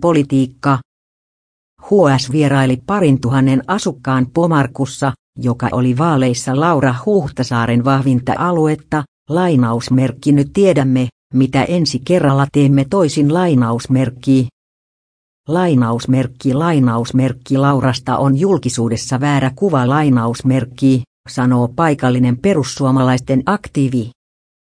Politiikka. HS vieraili parin tuhannen asukkaan Pomarkussa, joka oli vaaleissa Laura Huhtasaaren vahvinta aluetta, lainausmerkki nyt tiedämme, mitä ensi kerralla teemme toisin lainausmerkki. Lainausmerkki lainausmerkki Laurasta on julkisuudessa väärä kuva lainausmerkki, sanoo paikallinen perussuomalaisten aktiivi.